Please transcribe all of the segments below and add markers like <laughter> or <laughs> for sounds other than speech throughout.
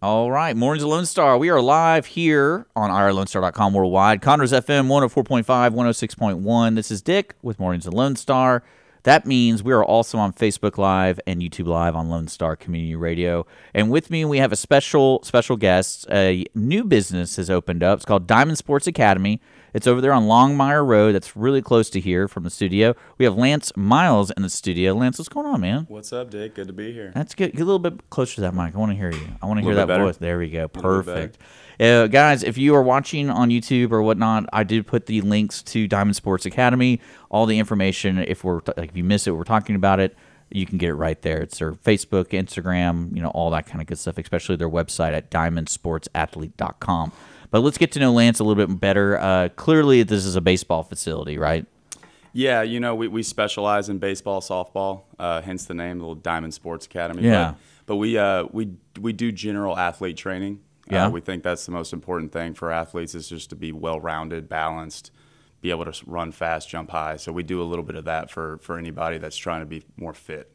All right, Mornings of Lone Star. We are live here on irlonestar.com worldwide. Conroe's FM 104.5, 106.1. This is Dick with Mornings of Lone Star. That means we are also on Facebook Live and YouTube Live on Lone Star Community Radio. And with me, we have a special special guest. A new business has opened up. It's called Diamond Sports Academy. It's over there on Longmire Road. That's really close to here from the studio. We have Lance Miles in the studio. Lance, what's going on, man? What's up, Dick? Good to be here. That's good. Get a little bit closer to that mic. I want to hear you. I want to hear that better? voice. There we go. Perfect. Uh, guys, if you are watching on YouTube or whatnot, I did put the links to Diamond Sports Academy. All the information. If we're like, if you miss it, we're talking about it. You can get it right there. It's their Facebook, Instagram, you know, all that kind of good stuff. Especially their website at diamondsportsathlete.com. But let's get to know Lance a little bit better. Uh, clearly, this is a baseball facility, right? Yeah, you know, we, we specialize in baseball, softball, uh, hence the name, the little Diamond Sports Academy. Yeah. But, but we uh, we we do general athlete training. Yeah. Uh, we think that's the most important thing for athletes is just to be well rounded, balanced, be able to run fast, jump high. So we do a little bit of that for for anybody that's trying to be more fit.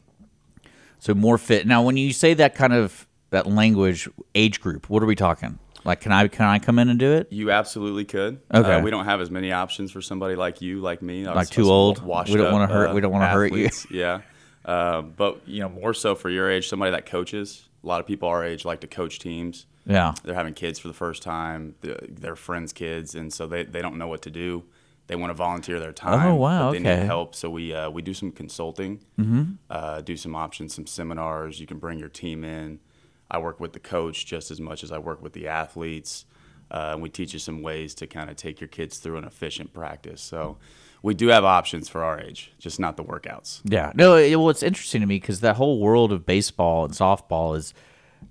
So more fit. Now, when you say that kind of that language, age group, what are we talking? Like, can I can I come in and do it? You absolutely could. Okay. Uh, we don't have as many options for somebody like you, like me. Like too old? We don't wanna hurt- we don't wanna hurt you. <laughs> Yeah. Uh, but you know, more so for your age, somebody that coaches. A lot of people our age like to coach teams. Yeah. They're having kids for the first time. the- Their friends' kids, and so they, they don't know what to do. They want to volunteer their time. Oh, wow, But they okay. need help. So we uh, we do some consulting. Mm-hmm. Uh, do some options, some seminars. You can bring your team in. I work with the coach just as much as I work with the athletes. Uh, and we teach you some ways to kind of take your kids through an efficient practice. So we do have options for our age, just not the workouts. Yeah. No, it, well, it's interesting to me because that whole world of baseball and softball is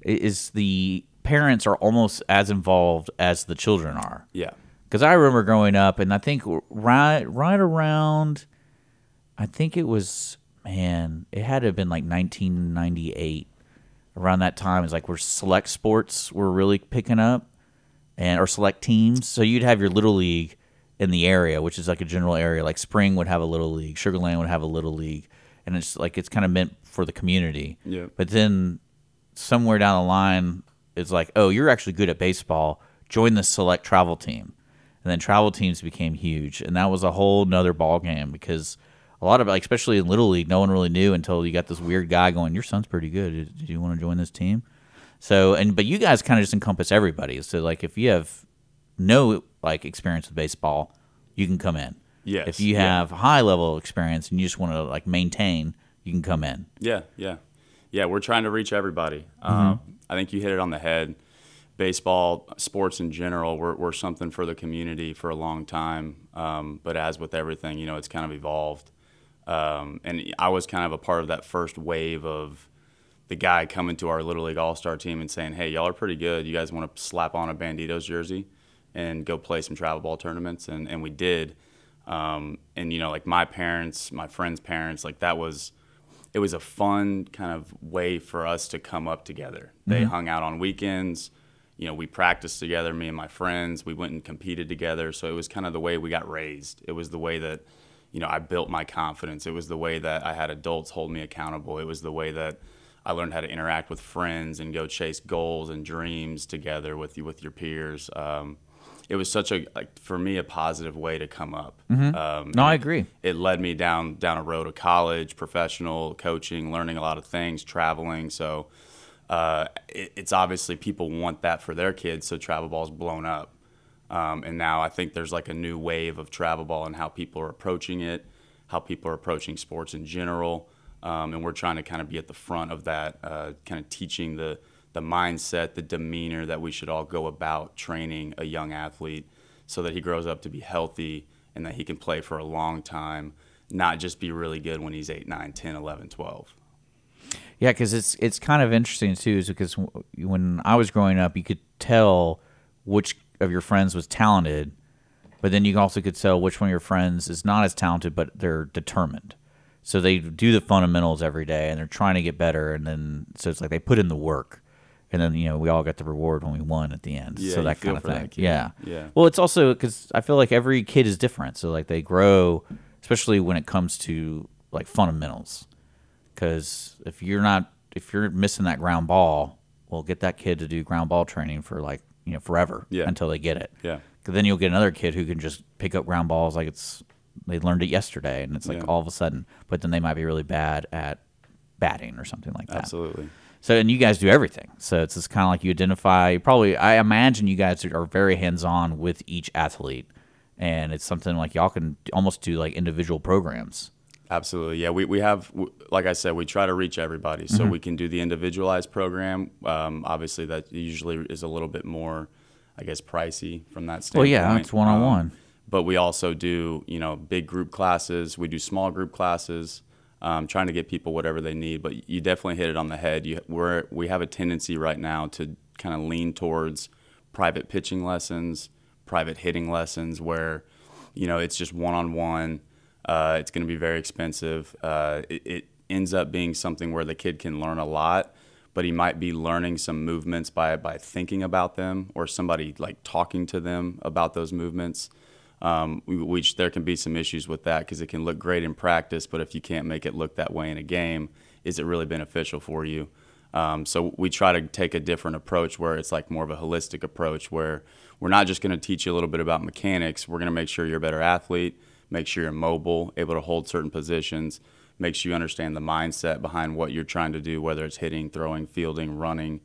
is the parents are almost as involved as the children are. Yeah. Because I remember growing up, and I think right right around, I think it was man, it had to have been like 1998. Around that time, it's like where select sports were really picking up, and or select teams. So you'd have your little league in the area, which is like a general area. Like Spring would have a little league, Sugarland would have a little league, and it's like it's kind of meant for the community. Yeah. But then somewhere down the line, it's like, oh, you're actually good at baseball. Join the select travel team, and then travel teams became huge, and that was a whole nother ball game because a lot of like, especially in little league, no one really knew until you got this weird guy going, "Your son's pretty good. Do you want to join this team?" So, and but you guys kind of just encompass everybody. So, like, if you have no like experience with baseball, you can come in. Yes, If you yeah. have high level experience and you just want to like maintain, you can come in. Yeah, yeah, yeah. We're trying to reach everybody. Mm-hmm. Uh, I think you hit it on the head. Baseball, sports in general, we're, we're something for the community for a long time. Um, but as with everything, you know, it's kind of evolved. Um, and I was kind of a part of that first wave of the guy coming to our Little League All Star team and saying, "Hey, y'all are pretty good. You guys want to slap on a Banditos jersey and go play some travel ball tournaments?" And and we did. Um, and you know, like my parents, my friends' parents, like that was it was a fun kind of way for us to come up together. They hung out on weekends. You know, we practiced together, me and my friends. We went and competed together. So it was kind of the way we got raised. It was the way that, you know, I built my confidence. It was the way that I had adults hold me accountable. It was the way that I learned how to interact with friends and go chase goals and dreams together with you with your peers. Um, it was such a like for me a positive way to come up. Um, No, I agree. it led me down down a road of college, professional coaching, learning a lot of things, traveling. So uh, it, it's obviously people want that for their kids. So travel ball's blown up, um, and now I think there's like a new wave of travel ball and how people are approaching it, how people are approaching sports in general, um, and we're trying to kind of be at the front of that, uh, kind of teaching the the mindset, the demeanor that we should all go about training a young athlete so that he grows up to be healthy and that he can play for a long time, not just be really good when he's 8, 9, 10, 11, 12. Yeah, because it's it's kind of interesting too, is because when I was growing up, you could tell which of your friends was talented, but then you also could tell which one of your friends is not as talented, but they're determined. So they do the fundamentals every day, and they're trying to get better. And then so it's like they put in the work, and then you know we all get the reward when we won at the end. Yeah, so that kind of thing. Yeah. Yeah. Well, it's also because I feel like every kid is different. So like they grow, especially when it comes to like fundamentals. Because if you're not, if you're missing that ground ball, well, get that kid to do ground ball training for like you know forever Yeah. until they get it. Yeah. Because then you'll get another kid who can just pick up ground balls like it's they learned it yesterday, and it's like Yeah. all of a sudden. But then they might be really bad at batting or something like that. Absolutely. So and you guys do everything. So it's just kind of like you identify. Probably, I imagine you guys are very hands on with each athlete, and it's something like y'all can almost do like individual programs. Absolutely. Yeah, we, we have, like I said, we try to reach everybody. Mm-hmm. So we can do the individualized program. Um, obviously, that usually is a little bit more, I guess, pricey from that standpoint. Well, yeah, it's one on one. But we also do, you know, big group classes. We do small group classes, um, trying to get people whatever they need. But you definitely hit it on the head. You, we're, we have a tendency right now to kind of lean towards private pitching lessons, private hitting lessons, where, you know, it's just one on one. Uh, it's going to be very expensive. Uh, it, it ends up being something where the kid can learn a lot, but he might be learning some movements by by thinking about them or somebody like talking to them about those movements. Um, which there can be some issues with that because it can look great in practice, but if you can't make it look that way in a game, is it really beneficial for you? Um, so we try to take a different approach where it's like more of a holistic approach where we're not just going to teach you a little bit about mechanics. We're going to make sure you're a better athlete, make sure you're mobile, able to hold certain positions, make sure you understand the mindset behind what you're trying to do, whether it's hitting, throwing, fielding, running.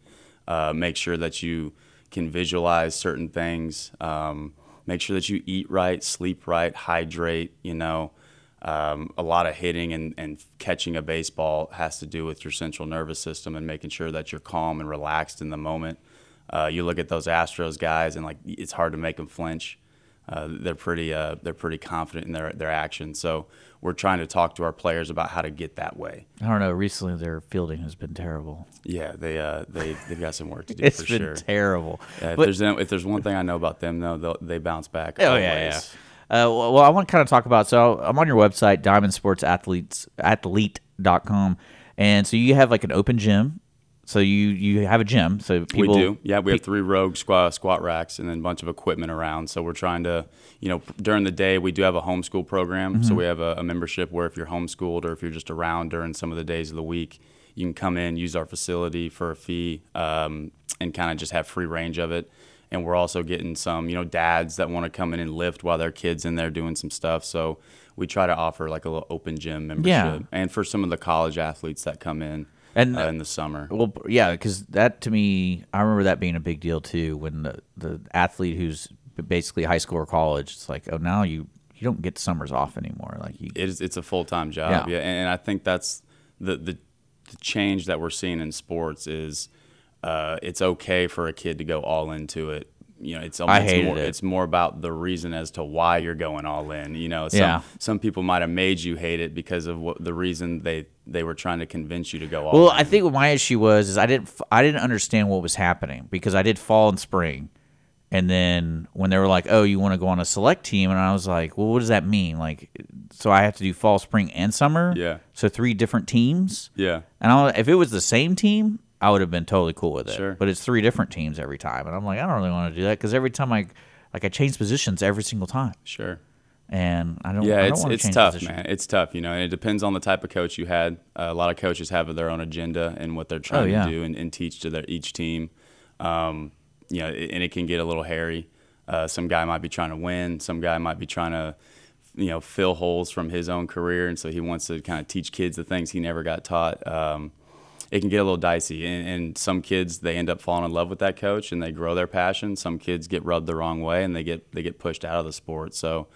Uh, make sure that you can visualize certain things. Um, make sure that you eat right, sleep right, hydrate. You know, um, a lot of hitting and, and catching a baseball has to do with your central nervous system and making sure that you're calm and relaxed in the moment. Uh, you look at those Astros guys, and like it's hard to make them flinch. Uh, they're pretty uh, they're pretty confident in their their actions. So we're trying to talk to our players about how to get that way. I don't know. Recently, their fielding has been terrible. Yeah, they uh, they they've got some work to do <laughs> It's for been sure. terrible. Yeah, if But- there's if there's one thing I know about them though, they bounce back. Oh always. yeah, yeah. Uh, well, well, I want to kind of talk about. So I'm on your website, Diamond Sports Athletes Athlete.com, and so you have like an open gym. So you you have a gym. So people we do. Yeah, we have three rogue squat squat racks and then a bunch of equipment around. So we're trying to, you know, during the day we do have a homeschool program. So we have a, a membership where if you're homeschooled or if you're just around during some of the days of the week, you can come in, use our facility for a fee, um, and kind of just have free range of it. And we're also getting some, you know, dads that want to come in and lift while their kids in there doing some stuff. So we try to offer like a little open gym membership. Yeah. And for some of the college athletes that come in And- uh, in the summer. Well, yeah, because that to me, I remember that being a big deal too. When the the athlete who's basically high school or college, it's like, oh, now you you don't get summers off anymore. Like you, it is it's a full time job. Yeah. Yeah. and I think that's the, the the change that we're seeing in sports is uh, it's okay for a kid to go all into it. You know, it's almost hated more, it. it's more about the reason as to why you're going all in. You know, some, Yeah. some people might have made you hate it because of what the reason they they were trying to convince you to go all Well, in. I think my issue was is I didn't I didn't understand what was happening because I did fall and spring, and then when they were like, "Oh, you want to go on a select team," and I was like, "Well, what does that mean? Like, so I have to do fall, spring, and summer? Yeah. So three different teams? yeah. And I, if it was the same team, I would have been totally cool with it. Sure. But it's three different teams every time, and I'm like, I don't really want to do that because every time I like I change positions every single time, Sure. and I don't. Yeah, I don't it's want to it's tough, positions. man. It's tough, you know, and it depends on the type of coach you had. Uh, a lot of coaches have their own agenda and what they're trying Oh, yeah. to do and, and teach to their each team. Um, you know, and it can get a little hairy. Uh, some guy might be trying to win. Some guy might be trying to, you know, fill holes from his own career, and so he wants to kind of teach kids the things he never got taught. Um, it can get a little dicey, and, and some kids they end up falling in love with that coach and they grow their passion. Some kids get rubbed the wrong way and they get they get pushed out of the sport. So,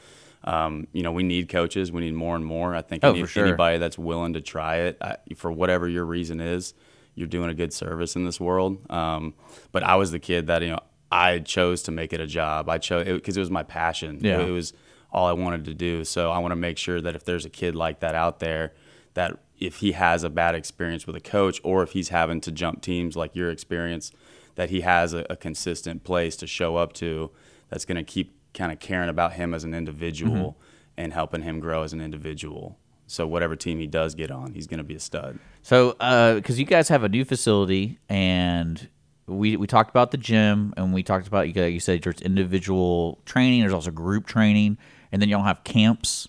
um, you know, we need coaches. We need more and more. I think Oh, any, sure. anybody that's willing to try it I, for whatever your reason is, you're doing a good service in this world. Um, but I was the kid that you know I chose to make it a job. I chose because it, was my passion. Yeah. It, was all I wanted to do. So I want to make sure that if there's a kid like that out there, that if he has a bad experience with a coach, or if he's having to jump teams like your experience, that he has a, a consistent place to show up to that's going to keep kind of caring about him as an individual mm-hmm. and helping him grow as an individual. So whatever team he does get on, he's going to be a stud. So, uh, because you guys have a new facility, and we we talked about the gym, and we talked about you. guys- You said there's individual training. There's also group training, and then y'all have camps.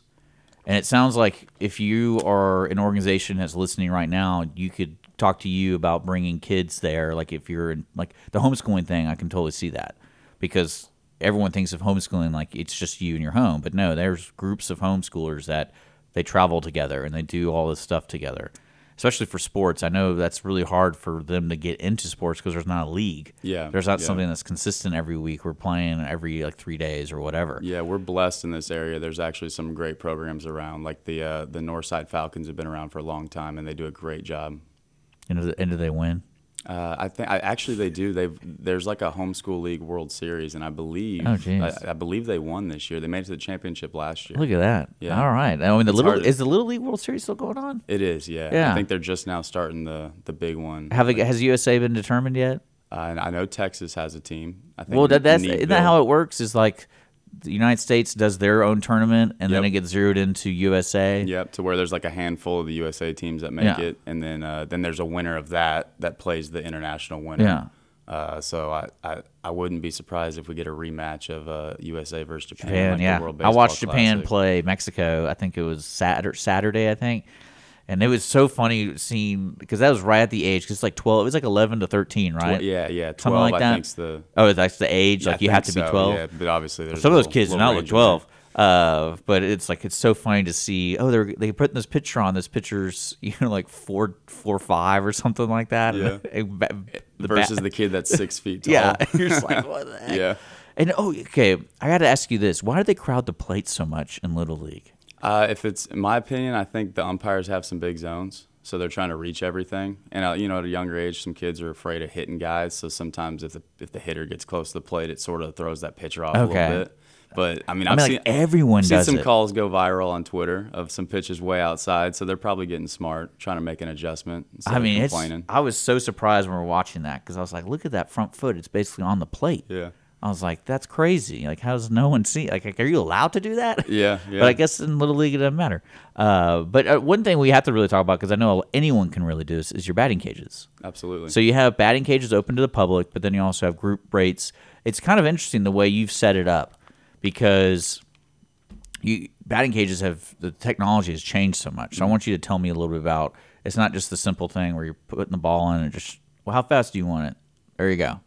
And it sounds like if you are an organization that's listening right now, you could talk to you about bringing kids there. Like if you're in like the homeschooling thing, I can totally see that because everyone thinks of homeschooling like it's just you and your home, but no, there's groups of homeschoolers that they travel together and they do all this stuff together. Especially for sports, I know that's really hard for them to get into sports because there's not a league. Yeah, there's not yeah. something that's consistent every week. We're playing every like three days or whatever. Yeah, we're blessed in this area. There's actually some great programs around. Like the uh, the Northside Falcons have been around for a long time, and they do a great job. And do, and do they win? Uh, I think I, actually they do. They've there's like a homeschool league World Series, and I believe Oh. I, I believe they won this year. They made it to the championship last year. Look at that. Yeah. All right. I mean, the It's little hard- is the Little League World Series still going on? It is, yeah. Yeah. I think they're just now starting the the big one. Have they, has USA been determined yet? Uh, and I know Texas has a team. I think Well, that, that's isn't that how it works? Is like the United States does their own tournament, and then it gets zeroed into USA. Yep, to where there's like a handful of the USA teams that make Yeah. it, and then uh, then there's a winner of that that plays the international winner. Yeah. Uh, so I, I I wouldn't be surprised if we get a rematch of uh, USA versus Japan. Japan, like yeah. I watched Japan Classic. play Mexico. I think it was Saturday, Saturday I think, and it was so funny seeing because that was right at the age because it's like twelve. It was like eleven to thirteen, right? Tw- yeah, yeah, Something twelve. like I that? think's the Oh, that's the age. I Like you have to be twelve. Yeah, but obviously there's Some of those kids do not look range in there. twelve. Uh, but it's like it's so funny to see. Oh, they're they putting this picture on. This picture's <laughs> you know like four four five or something like that. Yeah. <laughs> The versus the kid that's <laughs> six feet tall. yeah, you're just like what the heck? Yeah. And oh, okay. I got to ask you this: Why do they crowd the plate so much in little league? Uh, if it's in my opinion, I think the umpires have some big zones, so they're trying to reach everything. And uh, you know, at a younger age, some kids are afraid of hitting guys. So sometimes if the if the hitter gets close to the plate, it sort of throws that pitcher off a Okay. little bit. But I mean, I I've mean, seen like everyone seen some it. calls go viral on Twitter of some pitches way outside. So they're probably getting smart, trying to make an adjustment. I mean. I was so surprised when we were watching that because I was like, "Look at that front foot! It's basically on the plate." yeah, I was like, "That's crazy! Like, how does no one see? Like, are you allowed to do that?" <laughs> yeah, <laughs> yeah. But I guess in little league it doesn't matter. Uh, but uh, one thing we have to really talk about because I know anyone can really do this is your batting cages. absolutely. So you have batting cages open to the public, but then you also have group rates. It's kind of interesting the way you've set it up because you batting cages have the technology has changed so much. So I want you to tell me a little bit about. It's not just the simple thing where you're putting the ball in and just well, how fast do you want it? There you go.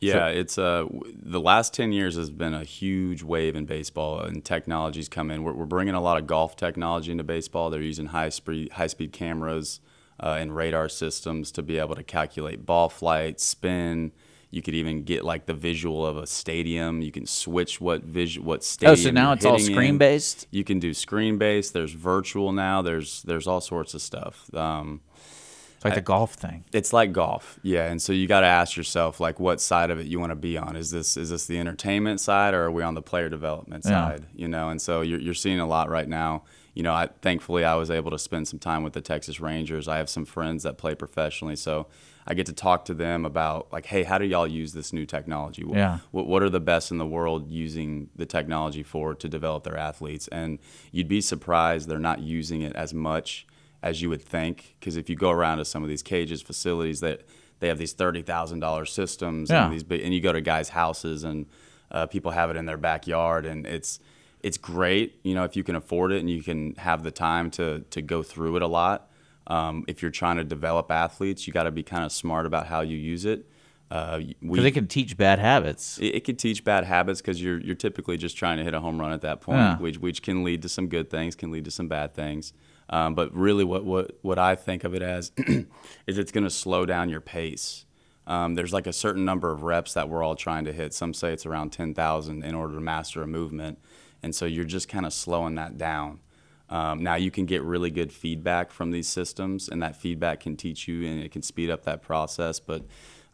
Yeah, it's uh the last ten years has been a huge wave in baseball, and technology's come in. We're, we're bringing a lot of golf technology into baseball. They're using high speed high speed cameras uh, and radar systems to be able to calculate ball flight, spin. You could even get like the visual of a stadium. You can switch what visual what stadium. Oh, so now it's all in. screen based. You can do screen based. There's virtual now. There's there's all sorts of stuff. Um, It's like the golf thing. it's like golf yeah and so you got to ask yourself like what side of it you want to be on is this is this the entertainment side or are we on the player development Yeah. side you know and so you're, you're seeing a lot right now you know I, thankfully i was able to spend some time with the texas rangers i have some friends that play professionally so i get to talk to them about like hey how do y'all use this new technology Wh- Yeah. what, what are the best in the world using the technology for to develop their athletes and you'd be surprised they're not using it as much as you would think. Because if you go around to some of these cages facilities, that they have these thirty thousand dollar systems, Yeah. and these big, and you go to guys' houses, and uh, people have it in their backyard, and it's it's great, you know, if you can afford it and you can have the time to to go through it a lot. Um, if you're trying to develop athletes, you got to be kind of smart about how you use it. Uh, Because they can teach bad habits. it, it could teach bad habits because you're you're typically just trying to hit a home run at that point, Yeah. which which can lead to some good things, can lead to some bad things. Um, but really, what what what I think of it as <clears throat> is it's going to slow down your pace. Um, there's like a certain number of reps that we're all trying to hit. Some say it's around ten thousand in order to master a movement, and so you're just kind of slowing that down. Um, now you can get really good feedback from these systems, and that feedback can teach you, and it can speed up that process. But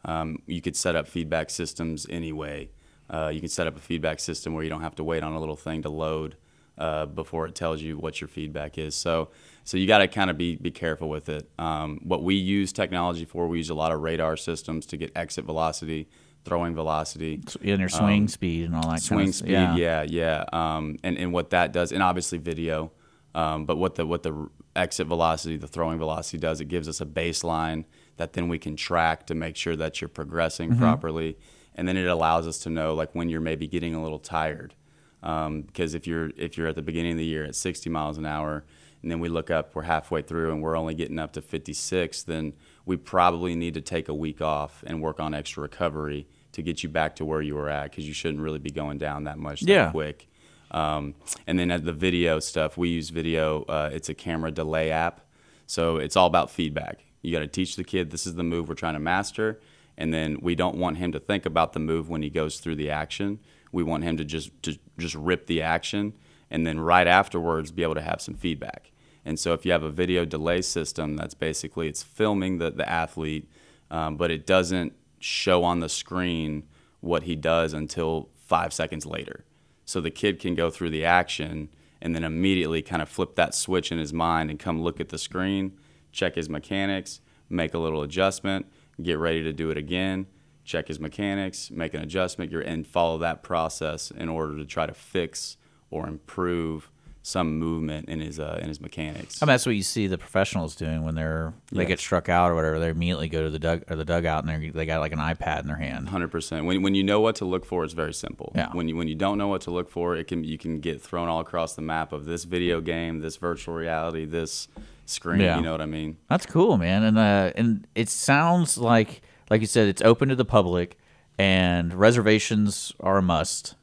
um, you could set up feedback systems anyway. Uh, you can set up a feedback system where you don't have to wait on a little thing to load uh, before it tells you what your feedback is. So, so you got to kind of be be careful with it. Um, what we use technology for, we use a lot of radar systems to get exit velocity throwing velocity, and your swing speed and all that swing kind of speed. Yeah, yeah. Um, and and what that does, and obviously video. Um, but what the what the exit velocity, the throwing velocity does, it gives us a baseline that then we can track to make sure that you're progressing properly, and then it allows us to know like when you're maybe getting a little tired. Um, because if you're if you're at the beginning of the year at 60 miles an hour, and then we look up, we're halfway through, and we're only getting up to 56, then we probably need to take a week off and work on extra recovery to get you back to where you were at, because you shouldn't really be going down that much that Yeah. quick. Um, and then at the video stuff, we use video. Uh, it's a camera delay app, so it's all about feedback. You got to teach the kid this is the move we're trying to master, and then we don't want him to think about the move when he goes through the action. We want him to just to just rip the action, and then right afterwards be able to have some feedback. And so if you have a video delay system, that's basically it's filming the the athlete, um, but it doesn't show on the screen what he does until five seconds later. So the kid can go through the action and then immediately kind of flip that switch in his mind and come look at the screen, check his mechanics, make a little adjustment, get ready to do it again, check his mechanics, make an adjustment, you're- and follow that process in order to try to fix or improve some movement in his uh, in his mechanics. I mean, that's what you see the professionals doing when they're they Yeah. get struck out or whatever. They immediately go to the dug or the dugout and they they got like an iPad in their hand. Hundred percent. When when you know what to look for, it's very simple. Yeah. When you when you don't know what to look for, it can you can get thrown all across the map of this video game, this virtual reality, this screen. Yeah. You know what I mean? That's cool, man. And uh, and it sounds like like you said, it's open to the public, and reservations are a must.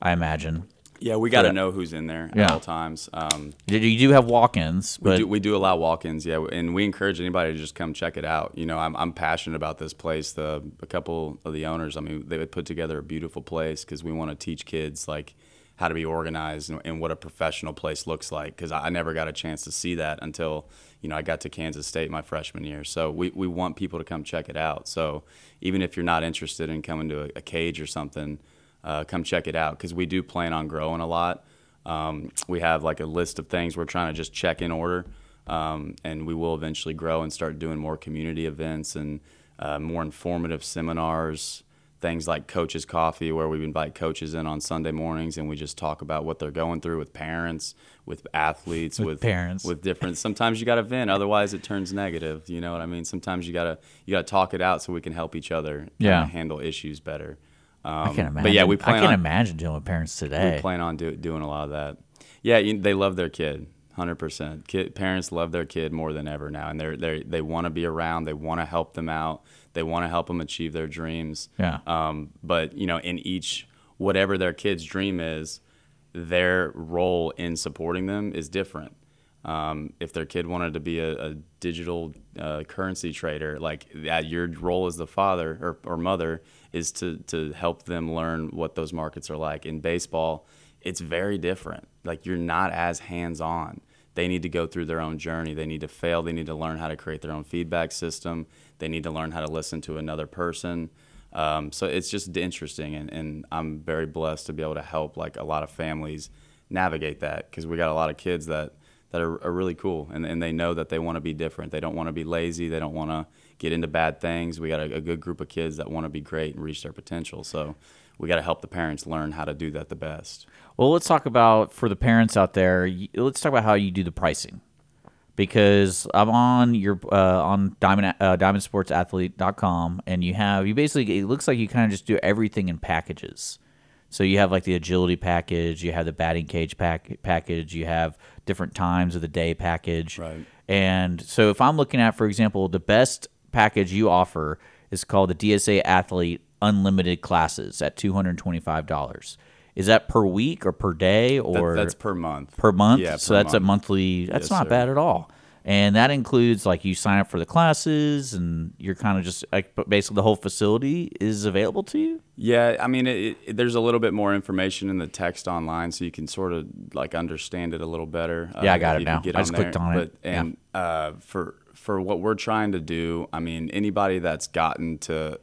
I imagine. Yeah, we got to know who's in there Yeah. at all times. Um, You you do have walk-ins, we do we do allow walk-ins, yeah, and we encourage anybody to just come check it out. You know, I'm I'm passionate about this place. The a couple of the owners, I mean, they put together a beautiful place because we want to teach kids like how to be organized and, and what a professional place looks like. Because I, I never got a chance to see that until you know I got to Kansas State my freshman year. So we we want people to come check it out. So even if you're not interested in coming to a, a cage or something, uh, come check it out because we do plan on growing a lot. Um, we have like a list of things we're trying to just check in order, um, and we will eventually grow and start doing more community events and uh, more informative seminars. Things like Coaches Coffee, where we invite coaches in on Sunday mornings and we just talk about what they're going through with parents, with athletes, With with, parents. with different. Sometimes you got to vent, otherwise it turns negative. You know what I mean? Sometimes you gotta you gotta talk it out so we can help each other Yeah. handle issues better. Um, I can imagine. But yeah, we I can on imagine dealing with parents today. we plan on do, doing a lot of that. Yeah, you, they love their kid, hundred percent. Parents love their kid more than ever now, and they're they they want to be around. They want to help them out. They want to help them achieve their dreams. Yeah. Um, but you know, in each whatever their kid's dream is, their role in supporting them is different. Um, if their kid wanted to be a, a digital uh, currency trader, like that, your role as the father or, or mother is to to help them learn what those markets are like. In baseball, it's very different. Like you're not as hands on. They need to go through their own journey. They need to fail. They need to learn how to create their own feedback system. They need to learn how to listen to another person. Um, so it's just interesting, and, and I'm very blessed to be able to help like a lot of families navigate that because we got a lot of kids that that are, are really cool and, and they know that they want to be different. They don't want to be lazy. They don't want to get into bad things. We got a, a good group of kids that want to be great and reach their potential. So we got to help the parents learn how to do that the best. Well, let's talk about for the parents out there. Let's talk about how you do the pricing, because I'm on your uh, on Diamond uh, DiamondSportsAthlete.com, and you have you basically it looks like you kind of just do everything in packages. So you have like the agility package, you have the batting cage pack, package, you have different times of the day package, Right. And so if I'm looking at, for example, the best package you offer is called the DSA Athlete Unlimited Classes at two hundred twenty-five dollars. Is that per week or per day That, or that's per month. per month? Yeah, so per that's a monthly. That's Yes, not sir. bad at all. And that includes like you sign up for the classes, and you're kind of just like basically the whole facility is available to you. Yeah, I mean, it, it, there's a little bit more information in the text online, so you can sort of like understand it a little better. uh, Yeah, I got it now. Get I just there. clicked on it. But, and uh, for for what we're trying to do, I mean, anybody that's gotten to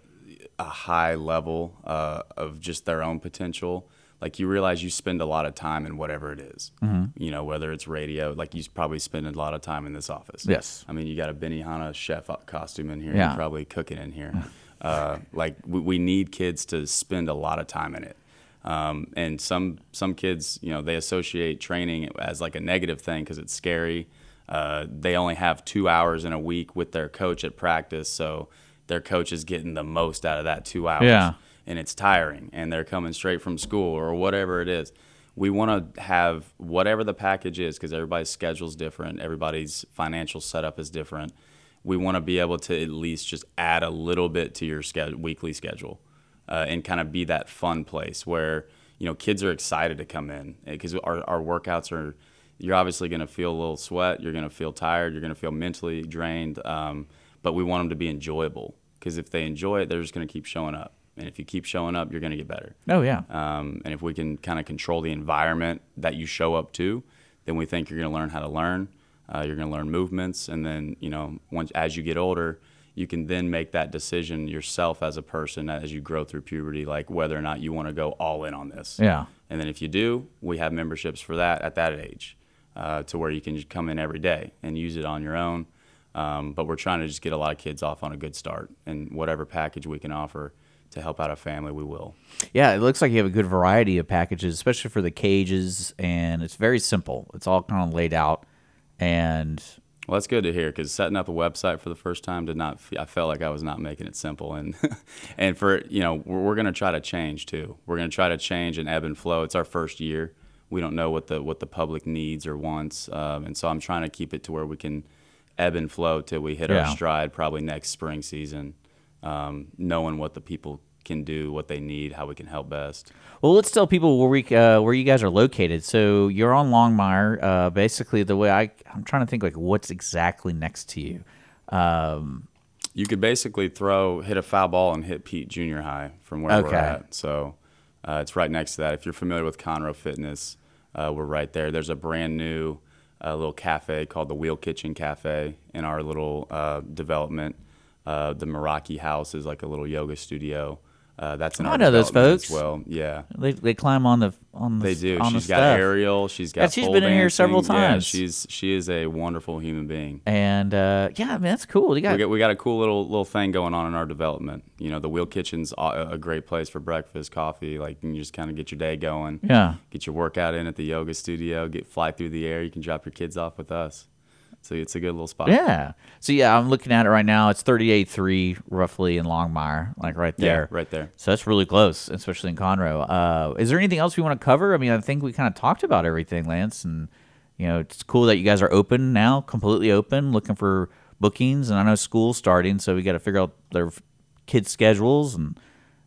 a high level uh, of just their own potential, like you realize you spend a lot of time in whatever it is. Mm-hmm. You know, whether it's radio, like you probably spend a lot of time in this office. Yes. I mean, you got a Benihana chef costume in here. Yeah. You're probably cooking in here. <laughs> Uh, like we, we need kids to spend a lot of time in it. Um, and some some kids, you know, they associate training as like a negative thing because it's scary. Uh, they only have two hours in a week with their coach at practice, so their coach is getting the most out of that two hours. Yeah. And it's tiring, and they're coming straight from school or whatever it is. We want to have whatever the package is because everybody's schedule is different, everybody's financial setup is different. We want to be able to at least just add a little bit to your schedule, weekly schedule uh, and kind of be that fun place where you know kids are excited to come in because our, our workouts are you're obviously going to feel a little sweat you're going to feel tired you're going to feel mentally drained um, but we want them to be enjoyable because if they enjoy it they're just going to keep showing up and if you keep showing up you're going to get better Oh yeah. um, and if we can kind of control the environment that you show up to then we think you're going to learn how to learn uh, you're going to learn movements and then you know once as you get older you can then make that decision yourself as a person as you grow through puberty, like whether or not you want to go all in on this. Yeah. And then if you do, we have memberships for that at that age, uh, to where you can just come in every day and use it on your own. Um, but we're trying to just get a lot of kids off on a good start, and whatever package we can offer to help out a family, we will. Yeah, it looks like you have a good variety of packages, especially for the cages, and it's very simple. It's all kind of laid out, and Well, that's good to hear because setting up a website for the first time did not. I felt like I was not making it simple, and <laughs> and for you know we're, we're going to try to change too. We're going to try to change and ebb and flow. It's our first year. We don't know what the what the public needs or wants, um, and so I'm trying to keep it to where we can ebb and flow till we hit Yeah. our stride, probably next spring season, um, knowing what the people can do, what they need, how we can help best. Well, let's tell people where we uh, where you guys are located. So you're on Longmire. Uh, basically, the way I I'm trying to think like what's exactly next to you. Um, You could basically throw, hit a foul ball and hit Peet Junior High from where we're at. So uh, it's right next to that. If you're familiar with Conroe Fitness, uh, we're right there. There's a brand new uh, little cafe called the Wheel Kitchen Cafe in our little uh, development. Uh, the Meraki House is like a little yoga studio. Uh, that's in I know those folks. well. Yeah. they, they climb on the on the They do. on the She's got stuff. aerial. She's got. Yeah, she's been in here several dancing. Yeah, times. she's she is a wonderful human being. and uh, yeah, I mean that's cool. Got we got we got a cool little little thing going on in our development. You know, the Wheel Kitchen's a, a great place for breakfast, coffee. Like you just kind of get your day going. yeah. Get your workout in at the yoga studio. Get fly through the air. You can drop your kids off with us. So it's a good little spot. Yeah. So yeah, I'm looking at it right now. It's 38.3 roughly in Longmire, like right Yeah, there. right there. So that's really close, especially in Conroe. Uh, is there anything else we want to cover? I mean, I think we kind of talked about everything, Lance, and you know, it's cool that you guys are open now, completely open, looking for bookings. And I know school's starting, so we got to figure out their kids' schedules. And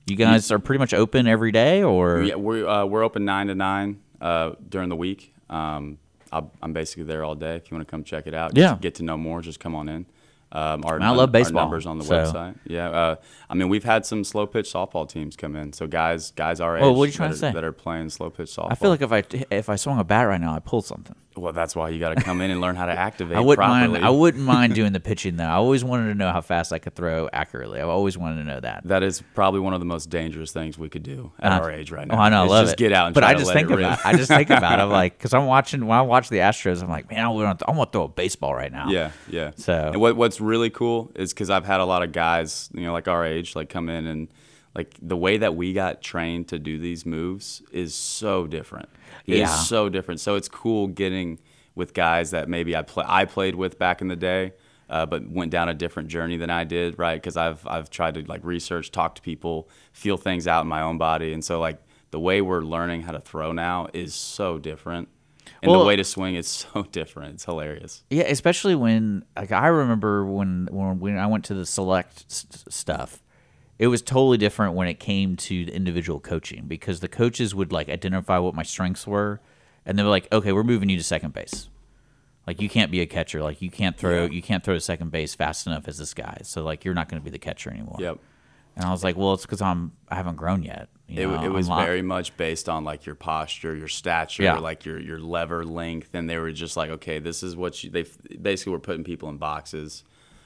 you guys are pretty much open every day, or Yeah, we're uh, we're open nine to nine uh, during the week. Um, I'll, I'm basically there all day. If you want to come check it out, Yeah. Get, get to know more. Just come on in. Um, our, I love baseball, Our numbers on the so- website. Yeah, uh, I mean we've had some slow pitch softball teams come in. So guys, guys our age Well, what are you trying that, to say? are, that are playing slow pitch softball. I feel like if I if I swung a bat right now, I pulled something. Well, that's why you got to come in and learn how to <laughs> activate I wouldn't properly. mind. I wouldn't mind doing the pitching though. I always wanted to know how fast I could throw accurately. I've always wanted to know that. That is probably one of the most dangerous things we could do at Uh, our age right Oh, now. I know, I love just it. get out and but try I just think about. I just think about. it. I'm <laughs> like, because I'm watching when I watch the Astros, I'm like, man, I want to, I want to throw a baseball right now. Yeah, yeah. So- and what what's really cool is because I've had a lot of guys, you know, like our age, like come in and like the way that we got trained to do these moves is so different. It's Yeah. so different. So it's cool getting with guys that maybe I play I played with back in the day. Uh, but went down a different journey than I did, right? Because I've I've tried to like research, talk to people, feel things out in my own body, and so like the way we're learning how to throw now is so different, and Well- the way to swing is <laughs> so different. It's hilarious. Yeah, especially when like I remember when when when I went to the select s- stuff, it was totally different when it came to the individual coaching because the coaches would like identify what my strengths were, and they were like, okay, we're moving you to second base. Like you can't be a catcher. Like you can't throw. Yeah. You can't throw to second base fast enough as this guy. So like you're not going to be the catcher anymore. Yep. And I was like, well, it's because I'm I haven't grown yet. You It, know, it was I'm very much based on like your posture, your stature, Yeah. like your your lever length, and they were just like, okay, this is what you. They basically were putting people in boxes,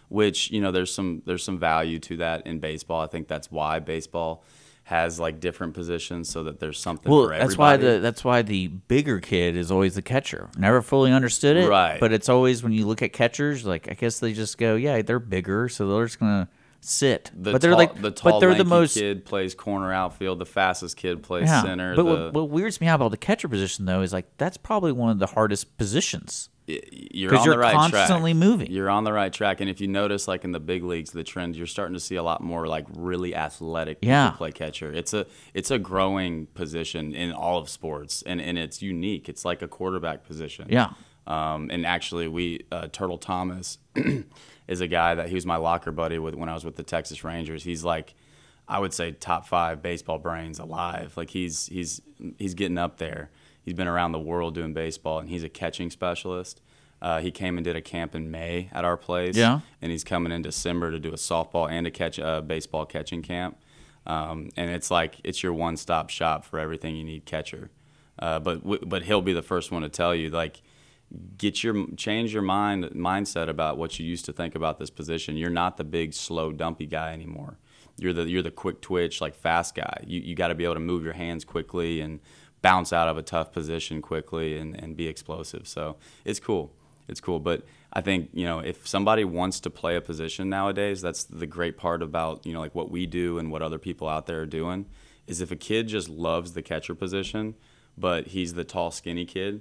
which you know there's some there's some value to that in baseball. I think that's why baseball has like different positions so that there's something Well, for everybody. that's why the that's why the bigger kid is always the catcher. Never fully understood it, Right. But it's always when you look at catchers, like I guess they just go, yeah, they're bigger, so they're just gonna sit. The but they're tall, like, the tall, but they're the most. kid plays corner outfield. The fastest kid plays yeah. center. But the, what, what weirds me out about the catcher position though is like that's probably one of the hardest positions. You're on you're the right constantly track. moving. You're on the right track, and if you notice, like in the big leagues, the trend you're starting to see a lot more like really athletic Yeah. play catcher. It's a it's a growing position in all of sports, and and it's unique. It's like a quarterback position. Yeah. Um, and actually, we uh, Turtle Thomas <clears throat> is a guy that he was my locker buddy with when I was with the Texas Rangers. He's like, I would say top five baseball brains alive. Like he's he's he's getting up there. He's been around the world doing baseball, and he's a catching specialist. Uh, he came and did a camp in May at our place. Yeah. And he's coming in December to do a softball and a catch uh, baseball catching camp. Um, and it's like it's your one stop shop for everything you need catcher. Uh, but w- but he'll be the first one to tell you like get your change your mind mindset about what you used to think about this position. You're not the big slow dumpy guy anymore. You're the you're the quick twitch like fast guy. You you got to be able to move your hands quickly and bounce out of a tough position quickly and, and be explosive. So it's cool. It's cool. But I think, you know, if somebody wants to play a position nowadays, that's the great part about, you know, like what we do and what other people out there are doing is if a kid just loves the catcher position, but he's the tall, skinny kid,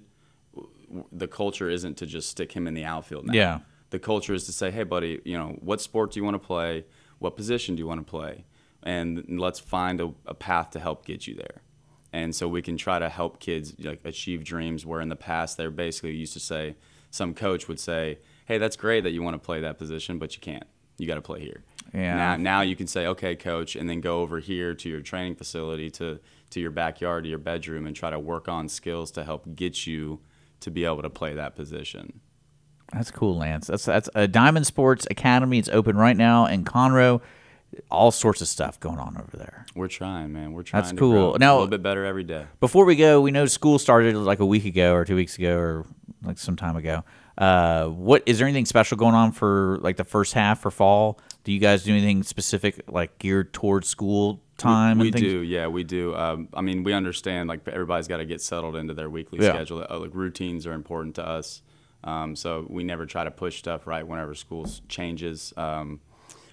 the culture isn't to just stick him in the outfield now. Yeah. The culture is to say, hey, buddy, you know, what sport do you want to play? What position do you want to play? And let's find a, a path to help get you there. And so we can try to help kids like achieve dreams where in the past they're basically used to say, some coach would say, hey, that's great that you want to play that position, but you can't. You got to play here. Yeah. Now, now you can say, okay, coach, and then go over here to your training facility, to, to your backyard, to your bedroom, and try to work on skills to help get you to be able to play that position. That's cool, Lance. That's that's a Diamond Sports Academy. It's open right now in Conroe. All sorts of stuff going on over there. We're trying, man. We're trying. That's to cool. Now- a little bit better every day. Before we go, we know school started like a week ago or two weeks ago or like some time ago. Uh, what is there anything special going on for like the first half for fall? Do you guys do anything specific like geared towards school time? We and do, yeah, we do. Um, I mean, we understand like everybody's got to get settled into their weekly Yeah. schedule. Uh, like routines are important to us, um, so we never try to push stuff right whenever school changes. Um,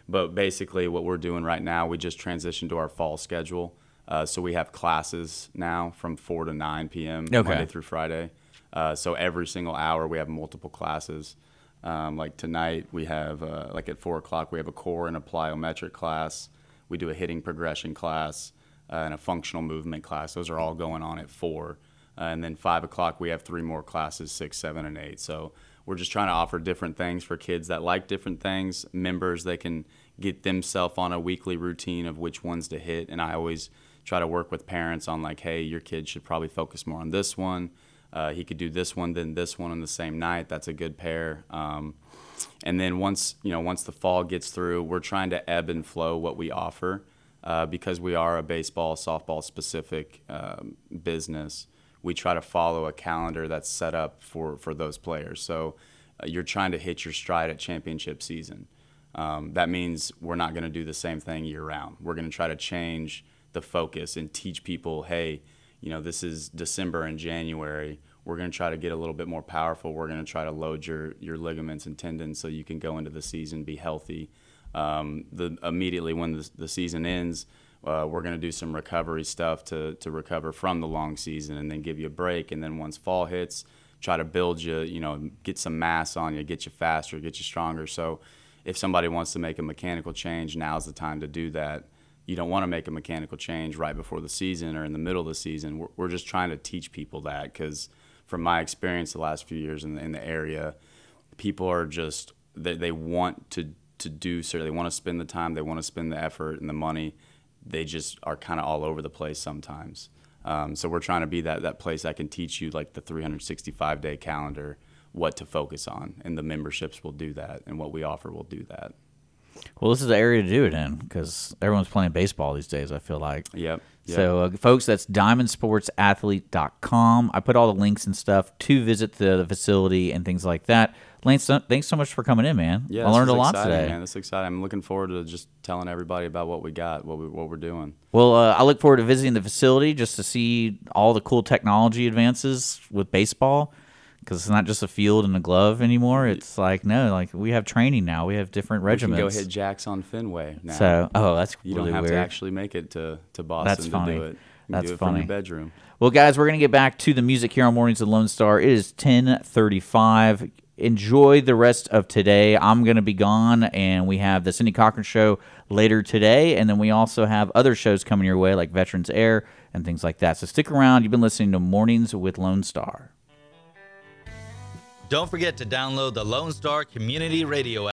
but basically, what we're doing right now, we just transitioned to our fall schedule. Uh, so we have classes now from four to nine p.m. Okay. Monday through Friday. Uh, so every single hour we have multiple classes. Um, like tonight we have uh, like at four o'clock we have a core and a plyometric class. We do a hitting progression class uh, and a functional movement class. Those are all going on at four. Uh, and then five o'clock we have three more classes, six, seven, and eight. So we're just trying to offer different things for kids that like different things. Members they can get themselves on a weekly routine of which ones to hit. And I always try to work with parents on like, hey, your kid should probably focus more on this one. Uh, he could do this one, then this one on the same night. That's a good pair. Um, and then once you know, once the fall gets through, we're trying to ebb and flow what we offer uh, because we are a baseball, softball specific um, business. We try to follow a calendar that's set up for for those players. So uh, you're trying to hit your stride at championship season. Um, that means we're not going to do the same thing year round. We're going to try to change the focus and teach people, hey, you know, this is December and January. We're going to try to get a little bit more powerful. We're going to try to load your, your ligaments and tendons so you can go into the season, be healthy. Um, the, immediately when the, the season ends, uh, we're going to do some recovery stuff to, to recover from the long season and then give you a break. And then once fall hits, try to build you, you know, get some mass on you, get you faster, get you stronger. So if somebody wants to make a mechanical change, now's the time to do that. You don't want to make a mechanical change right before the season or in the middle of the season. We're, we're just trying to teach people that because, from my experience the last few years in the, in the area, people are just they, they want to to do so. They want to spend the time, they want to spend the effort and the money. They just are kind of all over the place sometimes. Um, so we're trying to be that that place that can teach you like the 365 day calendar what to focus on, and the memberships will do that, and what we offer will do that. Well, this is the area to do it in because everyone's playing baseball these days. I feel like. Yep. yep. So, uh, folks, that's diamondsportsathlete.com. I put all the links and stuff to visit the, the facility and things like that. Lance, thanks so much for coming in, man. yeah, I learned a lot exciting, today. Man, this is exciting. I'm looking forward to just telling everybody about what we got, what we what we're doing. Well, uh, I look forward to visiting the facility just to see all the cool technology advances with baseball because it's not just a field and a glove anymore. It's like no, like we have training now. We have different We can regiments. go hit jacks on Fenway now. so oh, that's you really don't have weird. to actually make it to, to Boston That's to funny. do it. You can That's do it from funny. your bedroom. Well, guys, we're gonna get back to the music here on Mornings of Lone Star. It is ten thirty-five. Enjoy the rest of today. I'm gonna be gone, and we have the Cindy Cochran show later today, and then we also have other shows coming your way, like Veterans Air and things like that. So stick around. You've been listening to Mornings with Lone Star. Don't forget to download the Lone Star Community Radio